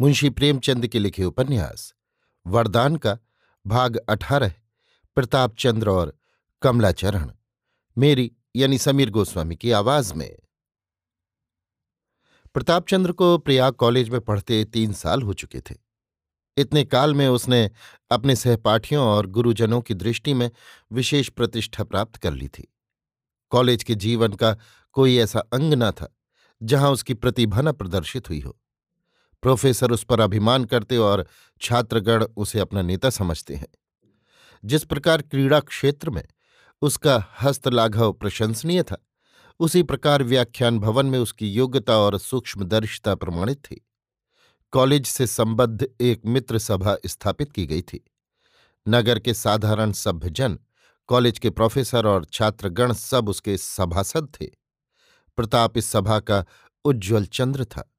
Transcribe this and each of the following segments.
मुंशी प्रेमचंद के लिखे उपन्यास, वरदान का भाग अठारह, प्रताप चंद्र और कमलाचरण, मेरी यानी समीर गोस्वामी की आवाज़ में। प्रताप चंद्र को प्रयाग कॉलेज में पढ़ते तीन साल हो चुके थे। इतने काल में उसने अपने सहपाठियों और गुरुजनों की दृष्टि में विशेष प्रतिष्ठा प्राप्त कर ली थी। कॉलेज के जीवन का कोई ऐसा अंग न था जहाँ उसकी प्रतिभा न प्रदर्शित हुई हो। प्रोफेसर उस पर अभिमान करते और छात्रगण उसे अपना नेता समझते हैं। जिस प्रकार क्रीड़ा क्षेत्र में उसका हस्तलाघव प्रशंसनीय था, उसी प्रकार व्याख्यान भवन में उसकी योग्यता और सूक्ष्मदर्शिता प्रमाणित थी। कॉलेज से संबद्ध एक मित्र सभा स्थापित की गई थी। नगर के साधारण सभ्यजन, कॉलेज के प्रोफेसर और छात्रगण सब उसके सभासद थे। प्रताप इस सभा का उज्ज्वल चंद्र था।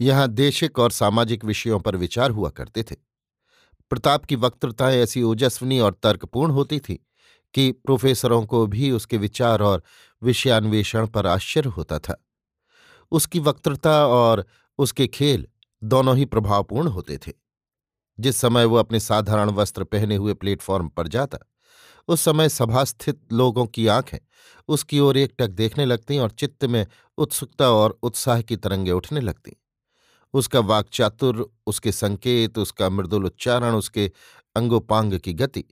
यहाँ देशिक और सामाजिक विषयों पर विचार हुआ करते थे। प्रताप की वक्तृताएँ ऐसी ओजस्वनी और तर्कपूर्ण होती थी कि प्रोफेसरों को भी उसके विचार और विषयान्वेषण पर आश्चर्य होता था। उसकी वक्तृता और उसके खेल दोनों ही प्रभावपूर्ण होते थे। जिस समय वो अपने साधारण वस्त्र पहने हुए प्लेटफॉर्म पर जाता, उस समय सभास्थित लोगों की आँखें उसकी ओर एकटक देखने लगती और चित्त में उत्सुकता और उत्साह की तरंगें उठने लगती। उसका वाक्चातुर उसके संकेत, उसका मृदुल उच्चारण, उसके अंगोपांग की गति,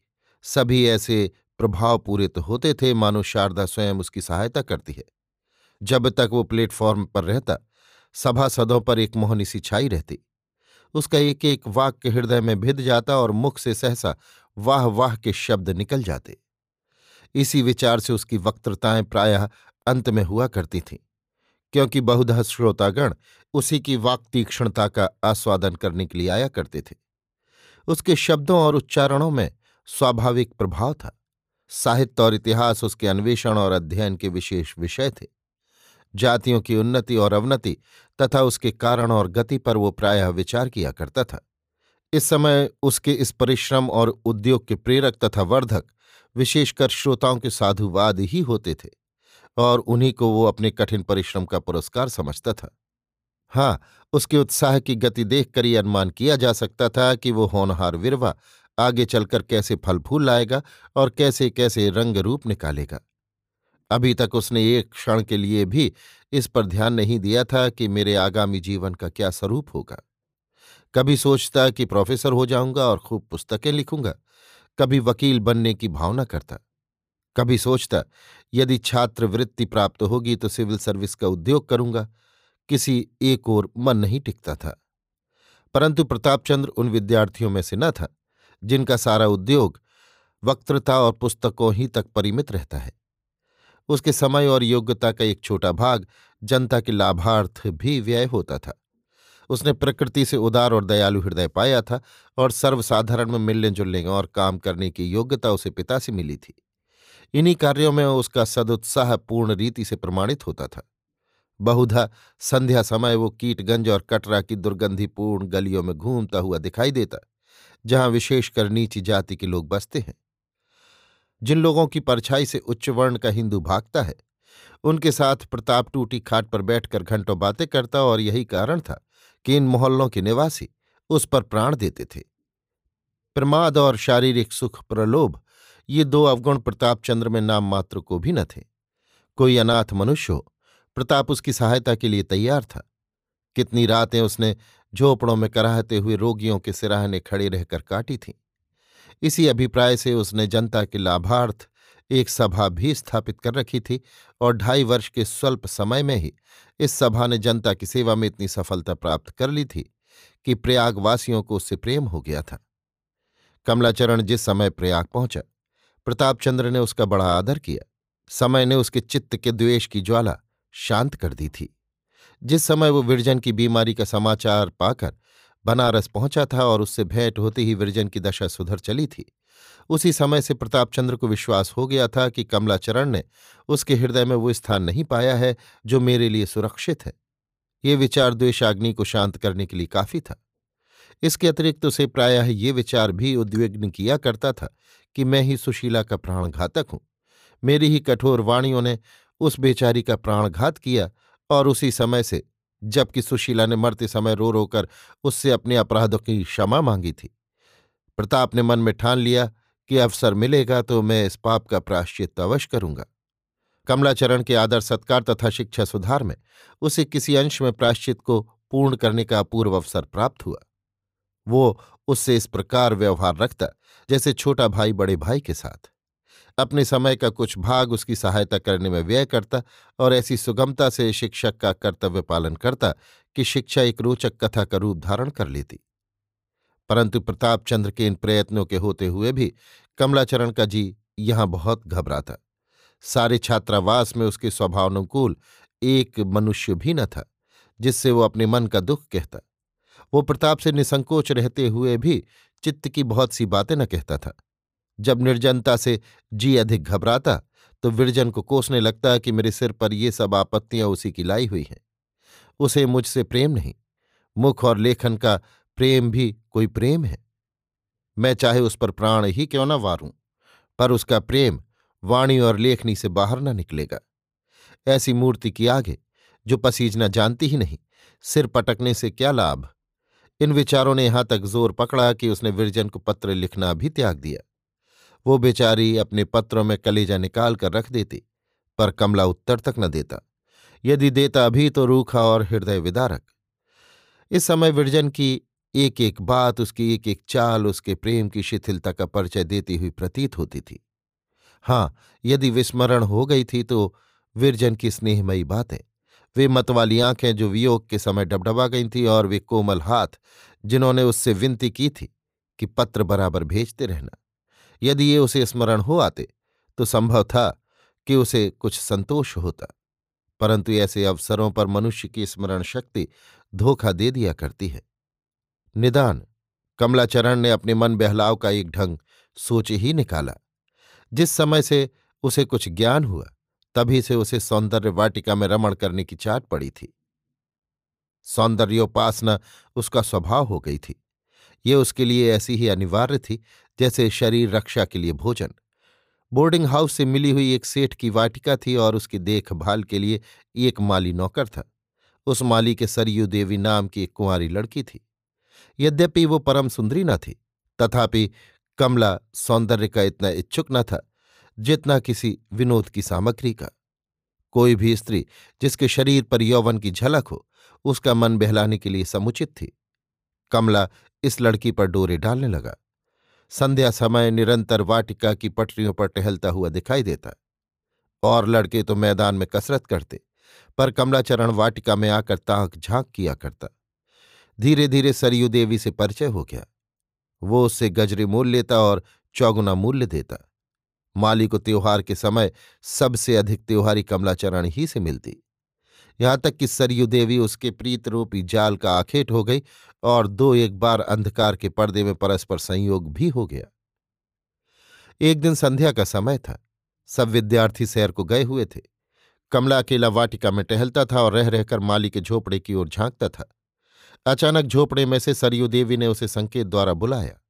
सभी ऐसे प्रभावपूरित होते थे, मानो शारदा स्वयं उसकी सहायता करती है। जब तक वो प्लेटफॉर्म पर रहता, सभासदों पर एक मोहनी सी छाई रहती। उसका एक एक वाक्य हृदय में भिद जाता और मुख से सहसा वाह वाह के शब्द निकल जाते। इसी विचार से उसकी वक्तृताएँ प्रायः अंत में हुआ करती थीं। क्योंकि बहुधा श्रोतागण उसी की वाक तीक्ष्णता का आस्वादन करने के लिए आया करते थे। उसके शब्दों और उच्चारणों में स्वाभाविक प्रभाव था। साहित्य और इतिहास उसके अन्वेषण और अध्ययन के विशेष विषय थे। जातियों की उन्नति और अवनति तथा उसके कारण और गति पर वो प्रायः विचार किया करता था। इस समय उसके इस परिश्रम और उद्योग के प्रेरक तथा वर्धक विशेषकर श्रोताओं के साधुवाद ही होते थे। और उन्हीं को वो अपने कठिन परिश्रम का पुरस्कार समझता था। हाँ उसके उत्साह की गति देखकर ही अनुमान किया जा सकता था कि वो होनहार विरवा आगे चलकर कैसे फल फूल लाएगा और कैसे कैसे रंग रूप निकालेगा। अभी तक उसने एक क्षण के लिए भी इस पर ध्यान नहीं दिया था कि मेरे आगामी जीवन का क्या स्वरूप होगा। कभी सोचता कि प्रोफेसर हो जाऊँगा और खूब पुस्तकें लिखूँगा, कभी वकील बनने की भावना करता। कभी सोचता, यदि छात्रवृत्ति प्राप्त होगी तो सिविल सर्विस का उद्योग करूँगा। किसी एक और मन नहीं टिकता था। परंतु प्रतापचंद्र उन विद्यार्थियों में से न था, जिनका सारा उद्योग वक्तृता और पुस्तकों ही तक परिमित रहता है। उसके समय और योग्यता का एक छोटा भाग जनता के लाभार्थ भी व्यय होता था। उसने प्रकृति से उदार और दयालु हृदय पाया था और सर्वसाधारण में मिलने जुलने और काम करने की योग्यता उसे पिता से मिली थी। इन्हीं कार्यों में उसका सदुत्साह पूर्ण रीति से प्रमाणित होता था। बहुधा संध्या समय वो कीटगंज और कटरा की दुर्गंधिपूर्ण गलियों में घूमता हुआ दिखाई देता, जहाँ विशेषकर नीची जाति के लोग बसते हैं। जिन लोगों की परछाई से उच्च वर्ण का हिंदू भागता है, उनके साथ प्रताप टूटी खाट पर बैठकर घंटों बातें करता और यही कारण था कि इन मोहल्लों के निवासी उस पर प्राण देते थे। प्रमाद और शारीरिक सुख प्रलोभ ये दो अवगुण प्रतापचंद्र में नाम मात्र को भी न थे। कोई अनाथ मनुष्य हो, प्रताप उसकी सहायता के लिए तैयार था। कितनी रातें उसने झोपड़ों में कराहते हुए रोगियों के सिराहने खड़े रहकर काटी थीं। इसी अभिप्राय से उसने जनता के लाभार्थ एक सभा भी स्थापित कर रखी थी और ढाई वर्ष के स्वल्प समय में ही इस सभा ने जनता की सेवा में इतनी सफलता प्राप्त कर ली थी कि प्रयागवासियों को उससे प्रेम हो गया था। कमलाचरण जिस समय प्रयाग पहुँचा प्रतापचंद्र ने उसका बड़ा आदर किया। समय ने उसके चित्त के द्वेष की ज्वाला शांत कर दी थी। जिस समय वो विरजन की बीमारी का समाचार पाकर बनारस पहुँचा था और उससे भेंट होते ही विरजन की दशा सुधर चली थी, उसी समय से प्रतापचंद्र को विश्वास हो गया था कि कमलाचरण ने उसके हृदय में वो स्थान नहीं पाया है जो मेरे लिए सुरक्षित है। ये विचार द्वेषाग्नि को शांत करने के लिए काफ़ी था। इसके अतिरिक्त उसे प्रायः ये विचार भी उद्विग्न किया करता था कि मैं ही सुशीला का प्राणघातक हूँ। मेरी ही कठोर वाणियों ने उस बेचारी का प्राणघात किया और उसी समय से, जबकि सुशीला ने मरते समय रो रोकर उससे अपने अपराधों की क्षमा मांगी थी। प्रताप ने मन में ठान लिया कि अवसर मिलेगा तो मैं इस पाप का प्राश्चित अवश्य करूँगा। कमलाचरण के आदर सत्कार तथा शिक्षा सुधार में उसे किसी अंश में प्राश्चित को पूर्ण करने का अपूर्व अवसर प्राप्त हुआ। वो उससे इस प्रकार व्यवहार रखता जैसे छोटा भाई बड़े भाई के साथ। अपने समय का कुछ भाग उसकी सहायता करने में व्यय करता और ऐसी सुगमता से शिक्षक का कर्तव्य पालन करता कि शिक्षा एक रोचक कथा का रूप धारण कर लेती। परंतु प्रताप चंद्र के इन प्रयत्नों के होते हुए भी कमलाचरण का जी यहाँ बहुत घबराता। सारे छात्रावास में उसके स्वभावानुकूल एक मनुष्य भी न था, जिससे वो अपने मन का दुख कहता। वो प्रताप से निसंकोच रहते हुए भी चित्त की बहुत सी बातें न कहता था। जब निर्जनता से जी अधिक घबराता तो विरजन को कोसने लगता कि मेरे सिर पर ये सब आपत्तियाँ उसी की लाई हुई हैं। उसे मुझसे प्रेम नहीं, मुख और लेखन का प्रेम भी कोई प्रेम है। मैं चाहे उस पर प्राण ही क्यों न वारूं, पर उसका प्रेम वाणी और लेखनी से बाहर न निकलेगा। ऐसी मूर्ति की आगे, जो पसीजना जानती ही नहीं, सिर पटकने से क्या लाभ? इन विचारों ने यहाँ तक ज़ोर पकड़ा कि उसने विरजन को पत्र लिखना भी त्याग दिया। वो बेचारी अपने पत्रों में कलेजा निकाल कर रख देती, पर कमला उत्तर तक न देता। यदि देता भी तो रूखा और हृदय विदारक। इस समय विरजन की एक एक बात, उसकी एक एक चाल, उसके प्रेम की शिथिलता का परिचय देती हुई प्रतीत होती थी। हाँ यदि विस्मरण हो गई थी तो विरजन की स्नेहमयी बातें। वे मतवाली आँखें जो वियोग के समय डबडबा गई थीं और वे कोमल हाथ जिन्होंने उससे विनती की थी कि पत्र बराबर भेजते रहना। यदि ये उसे स्मरण हो आते तो संभव था कि उसे कुछ संतोष होता, परंतु ऐसे अवसरों पर मनुष्य की स्मरण शक्ति धोखा दे दिया करती है। निदान, कमलाचरण ने अपने मन बहलाव का एक ढंग सोच ही निकाला, जिस समय से उसे कुछ ज्ञान हुआ। तभी से उसे सौंदर्य वाटिका में रमण करने की चाट पड़ी थी। सौंदर्योपासना उसका स्वभाव हो गई थी। ये उसके लिए ऐसी ही अनिवार्य थी, जैसे शरीर रक्षा के लिए भोजन। बोर्डिंग हाउस से मिली हुई एक सेठ की वाटिका थी और उसकी देखभाल के लिए एक माली नौकर था। उस माली के सरयू देवी नाम की एक कुंवारी लड़की थी। यद्यपि वो परम सुंदरी न थी, तथापि कमला सौंदर्य का इतना इच्छुक न था जितना किसी विनोद की सामग्री का। कोई भी स्त्री जिसके शरीर पर यौवन की झलक हो, उसका मन बहलाने के लिए समुचित थी। कमला इस लड़की पर डोरे डालने लगा। संध्या समय निरंतर वाटिका की पटरियों पर टहलता हुआ दिखाई देता। और लड़के तो मैदान में कसरत करते, पर कमलाचरण वाटिका में आकर ताक झाँक किया करता। धीरे धीरे सरयू देवी से परिचय हो गया। वो उससे गजरे मूल लेता और चौगुना मूल्य देता। माली को त्योहार के समय सबसे अधिक त्योहारी कमलाचरण ही से मिलती। यहाँ तक कि सरयू देवी उसके प्रीत रूपी जाल का आखेट हो गई और दो एक बार अंधकार के पर्दे में परस्पर संयोग भी हो गया। एक दिन संध्या का समय था। सब विद्यार्थी शहर को गए हुए थे। कमला अकेला वाटिका में टहलता था और रह रहकर माली के झोपड़े की ओर झांकता था। अचानक झोपड़े में से सरयू देवी ने उसे संकेत द्वारा बुलाया।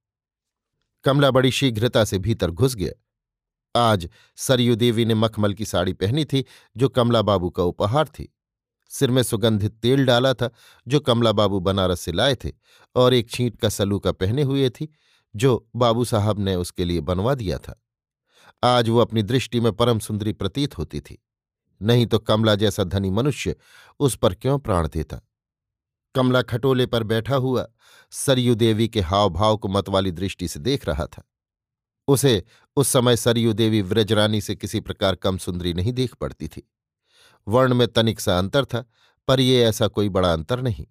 कमला बड़ी शीघ्रता से भीतर घुस गया। आज सरयू देवी ने मखमल की साड़ी पहनी थी, जो कमला बाबू का उपहार थी। सिर में सुगंधित तेल डाला था, जो कमला बाबू बनारस से लाए थे, और एक छींट का सलूका पहने हुए थी, जो बाबू साहब ने उसके लिए बनवा दिया था। आज वो अपनी दृष्टि में परम सुंदरी प्रतीत होती थी। नहीं तो कमला जैसा धनी मनुष्य उस पर क्यों प्राण देता? कमला खटोले पर बैठा हुआ सरयू देवी के हाव भाव को मतवाली दृष्टि से देख रहा था। उसे उस समय सरयू देवी व्रजरानी से किसी प्रकार कम सुंदरी नहीं देख पड़ती थी। वर्ण में तनिक सा अंतर था, पर यह ऐसा कोई बड़ा अंतर नहीं।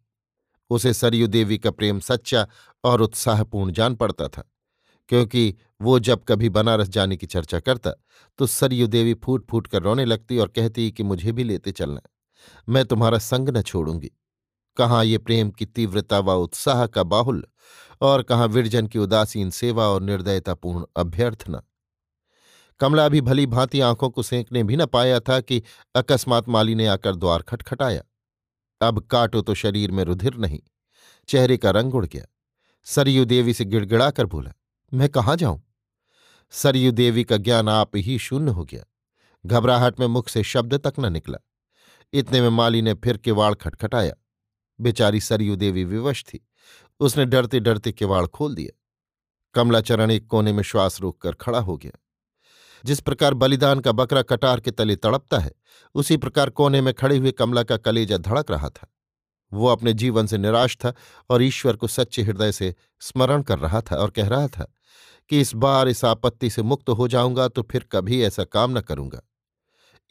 उसे सरयू देवी का प्रेम सच्चा और उत्साहपूर्ण जान पड़ता था, क्योंकि वो जब कभी बनारस जाने की चर्चा करता तो सरयू देवी फूट फूट कर रोने लगती और कहती कि मुझे भी लेते चलना, मैं तुम्हारा संग न छोड़ूँगी। कहाँ ये प्रेम की तीव्रता व उत्साह का बाहुल्य और कहाँ, विरजन की उदासीन सेवा और निर्दयतापूर्ण अभ्यर्थना। कमला भी भली भांति आँखों को सेंकने भी न पाया था कि अकस्मात माली ने आकर द्वार खटखटाया। अब काटो तो शरीर में रुधिर नहीं, चेहरे का रंग उड़ गया। सरयू देवी से गिड़गिड़ाकर बोला, मैं कहाँ जाऊँ? सरयू देवी का ज्ञान आप ही शून्य हो गया। घबराहट में मुख से शब्द तक न निकला। इतने में माली ने फिर किवाड़ खटखटाया। बेचारी सरयू देवी विवश थी। उसने डरते डरते किवाड़ खोल दिया कमलाचरण एक कोने में श्वास रोककर खड़ा हो गया। जिस प्रकार बलिदान का बकरा कटार के तले तड़पता है, उसी प्रकार कोने में खड़े हुए कमला का कलेजा धड़क रहा था। वो अपने जीवन से निराश था और ईश्वर को सच्चे हृदय से स्मरण कर रहा था और कह रहा था कि इस बार इस आपत्ति से मुक्त हो जाऊँगा तो फिर कभी ऐसा काम न करूँगा।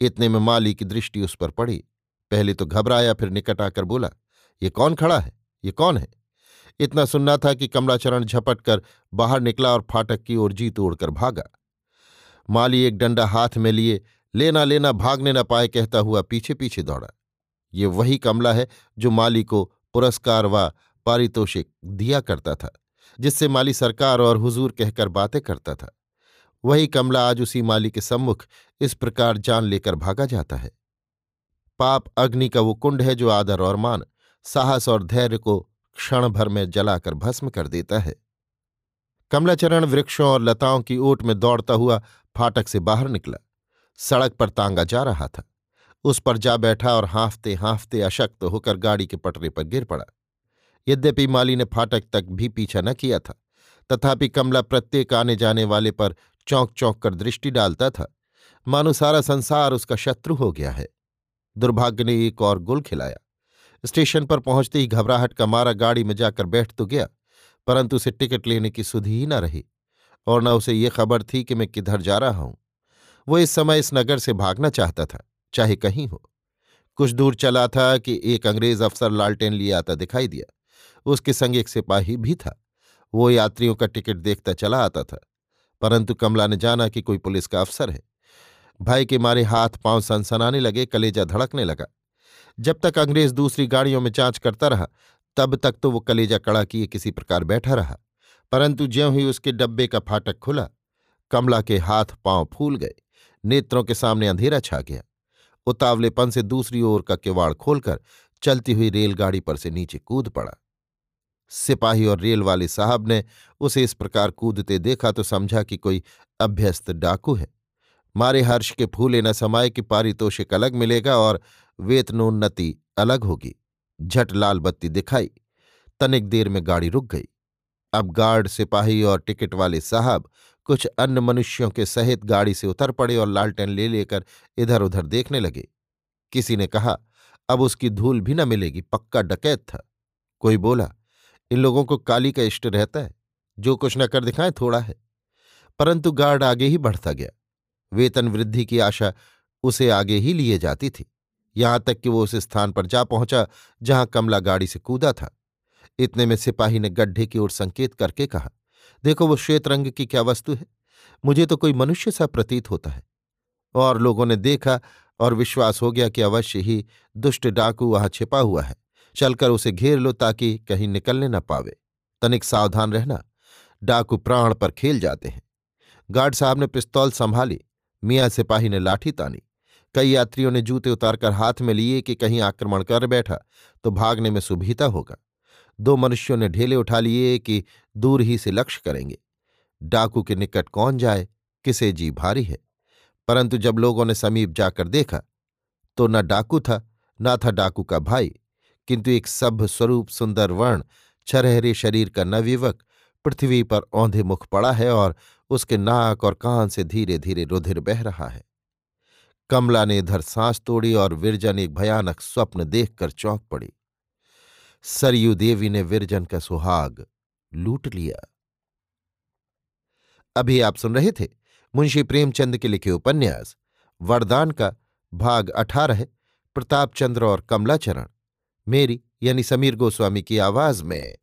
इतने में माली की दृष्टि उस पर पड़ी। पहले तो घबराया, फिर निकट आकर बोला, ये कौन खड़ा है? ये कौन है? इतना सुनना था कि कमलाचरण झपट कर बाहर निकला और फाटक की ओर जी तोड़कर भागा। माली एक डंडा हाथ में लिए, लेना लेना भागने न पाए कहता हुआ पीछे पीछे दौड़ा। ये वही कमला है जो माली को पुरस्कार व पारितोषिक दिया करता था, जिससे माली सरकार और हुजूर कहकर बातें करता था। वही कमला आज उसी माली के सम्मुख इस प्रकार जान लेकर भागा जाता है। पाप अग्नि का वो कुंड है जो आदर और मान, साहस और धैर्य को क्षण भर में जलाकर भस्म कर देता है। कमलाचरण वृक्षों और लताओं की ओट में दौड़ता हुआ फाटक से बाहर निकला। सड़क पर तांगा जा रहा था। उस पर जा बैठा और हाँफते हाँफते अशक्त होकर गाड़ी के पटरे पर गिर पड़ा। यद्यपि माली ने फाटक तक भी पीछा न किया था, तथापि कमला प्रत्येक आने जाने वाले पर चौंक चौंक कर दृष्टि डालता था। मानो सारा संसार उसका शत्रु हो गया है। दुर्भाग्य ने एक और गुल खिलाया। स्टेशन पर पहुँचते ही घबराहट का मारा गाड़ी में जाकर बैठ तो गया, परंतु उसे टिकट लेने की सुधि ही न रही, और न उसे ये खबर थी कि मैं किधर जा रहा हूँ। वो इस समय इस नगर से भागना चाहता था, चाहे कहीं हो। कुछ दूर चला था कि एक अंग्रेज़ अफसर लालटेन लिए आता दिखाई दिया, उसके संग एक सिपाही भी था। वो यात्रियों का टिकट देखता चला आता था, परंतु कमला ने जाना कि कोई पुलिस का अफसर है। भाई के मारे हाथ पाँव सनसनाने लगे, कलेजा धड़कने लगा। जब तक अंग्रेज़ दूसरी गाड़ियों में जाँच करता रहा, तब तक तो वो कलेजा कड़ा किए किसी प्रकार बैठा रहा। परंतु ज्यों ही उसके डब्बे का फाटक खुला, कमला के हाथ पाँव फूल गए, नेत्रों के सामने अंधेरा छा गया। उतावलेपन से दूसरी ओर का किवाड़ खोलकर चलती हुई रेलगाड़ी पर से नीचे कूद पड़ा। सिपाही और रेल वाले साहब ने उसे इस प्रकार कूदते देखा तो समझा कि कोई अभ्यस्त डाकू है। मारे हर्ष के फूले न समाये कि पारितोषिक अलग मिलेगा और वेतनोन्नति अलग होगी। झट लाल बत्ती दिखाई। तनिक देर में गाड़ी रुक गई। अब गार्ड, सिपाही और टिकट वाले साहब कुछ अन्य मनुष्यों के सहित गाड़ी से उतर पड़े और लालटेन ले लेकर इधर उधर देखने लगे। किसी ने कहा, अब उसकी धूल भी न मिलेगी, पक्का डकैत था। कोई बोला, इन लोगों को काली का इष्ट रहता है, जो कुछ न कर दिखाए थोड़ा है। परंतु गार्ड आगे ही बढ़ता गया। वेतन वृद्धि की आशा उसे आगे ही लिए जाती थी। यहाँ तक कि वो उस स्थान पर जा पहुँचा, जहाँ कमला गाड़ी से कूदा था। इतने में सिपाही ने गड्ढे की ओर संकेत करके कहा, देखो वो श्वेत रंग की क्या वस्तु है? मुझे तो कोई मनुष्य सा प्रतीत होता है। और लोगों ने देखा और विश्वास हो गया कि अवश्य ही दुष्ट डाकू वहाँ छिपा हुआ है। चलकर उसे घेर लो ताकि कहीं निकलने न पावे। तनिक सावधान रहना। डाकू प्राण पर खेल जाते हैं। गार्ड साहब ने पिस्तौल संभाली। मियाँ सिपाही ने लाठी तानी। कई यात्रियों ने जूते उतारकर हाथ में लिए कि कहीं आक्रमण कर बैठा तो भागने में सुभीता होगा। दो मनुष्यों ने ढेले उठा लिए कि दूर ही से लक्ष्य करेंगे। डाकू के निकट कौन जाए? किसे जी भारी है? परंतु जब लोगों ने समीप जाकर देखा तो न डाकू था, न था डाकू का भाई, किंतु एक सभ्य स्वरूप सुंदर वर्ण, छरहरे शरीर का नवयुवक, पृथ्वी पर औंधे मुख पड़ा है और उसके नाक और कान से धीरे धीरे रुधिर बह रहा है। कमला ने इधर सांस तोड़ी और विरजन एक भयानक स्वप्न देखकर चौंक पड़ी। सरयू देवी ने विरजन का सुहाग लूट लिया। अभी आप सुन रहे थे मुंशी प्रेमचंद के लिखे उपन्यास, वरदान का भाग अठारह प्रताप चंद्र और कमलाचरण। मेरी यानी समीर गोस्वामी की आवाज़ में।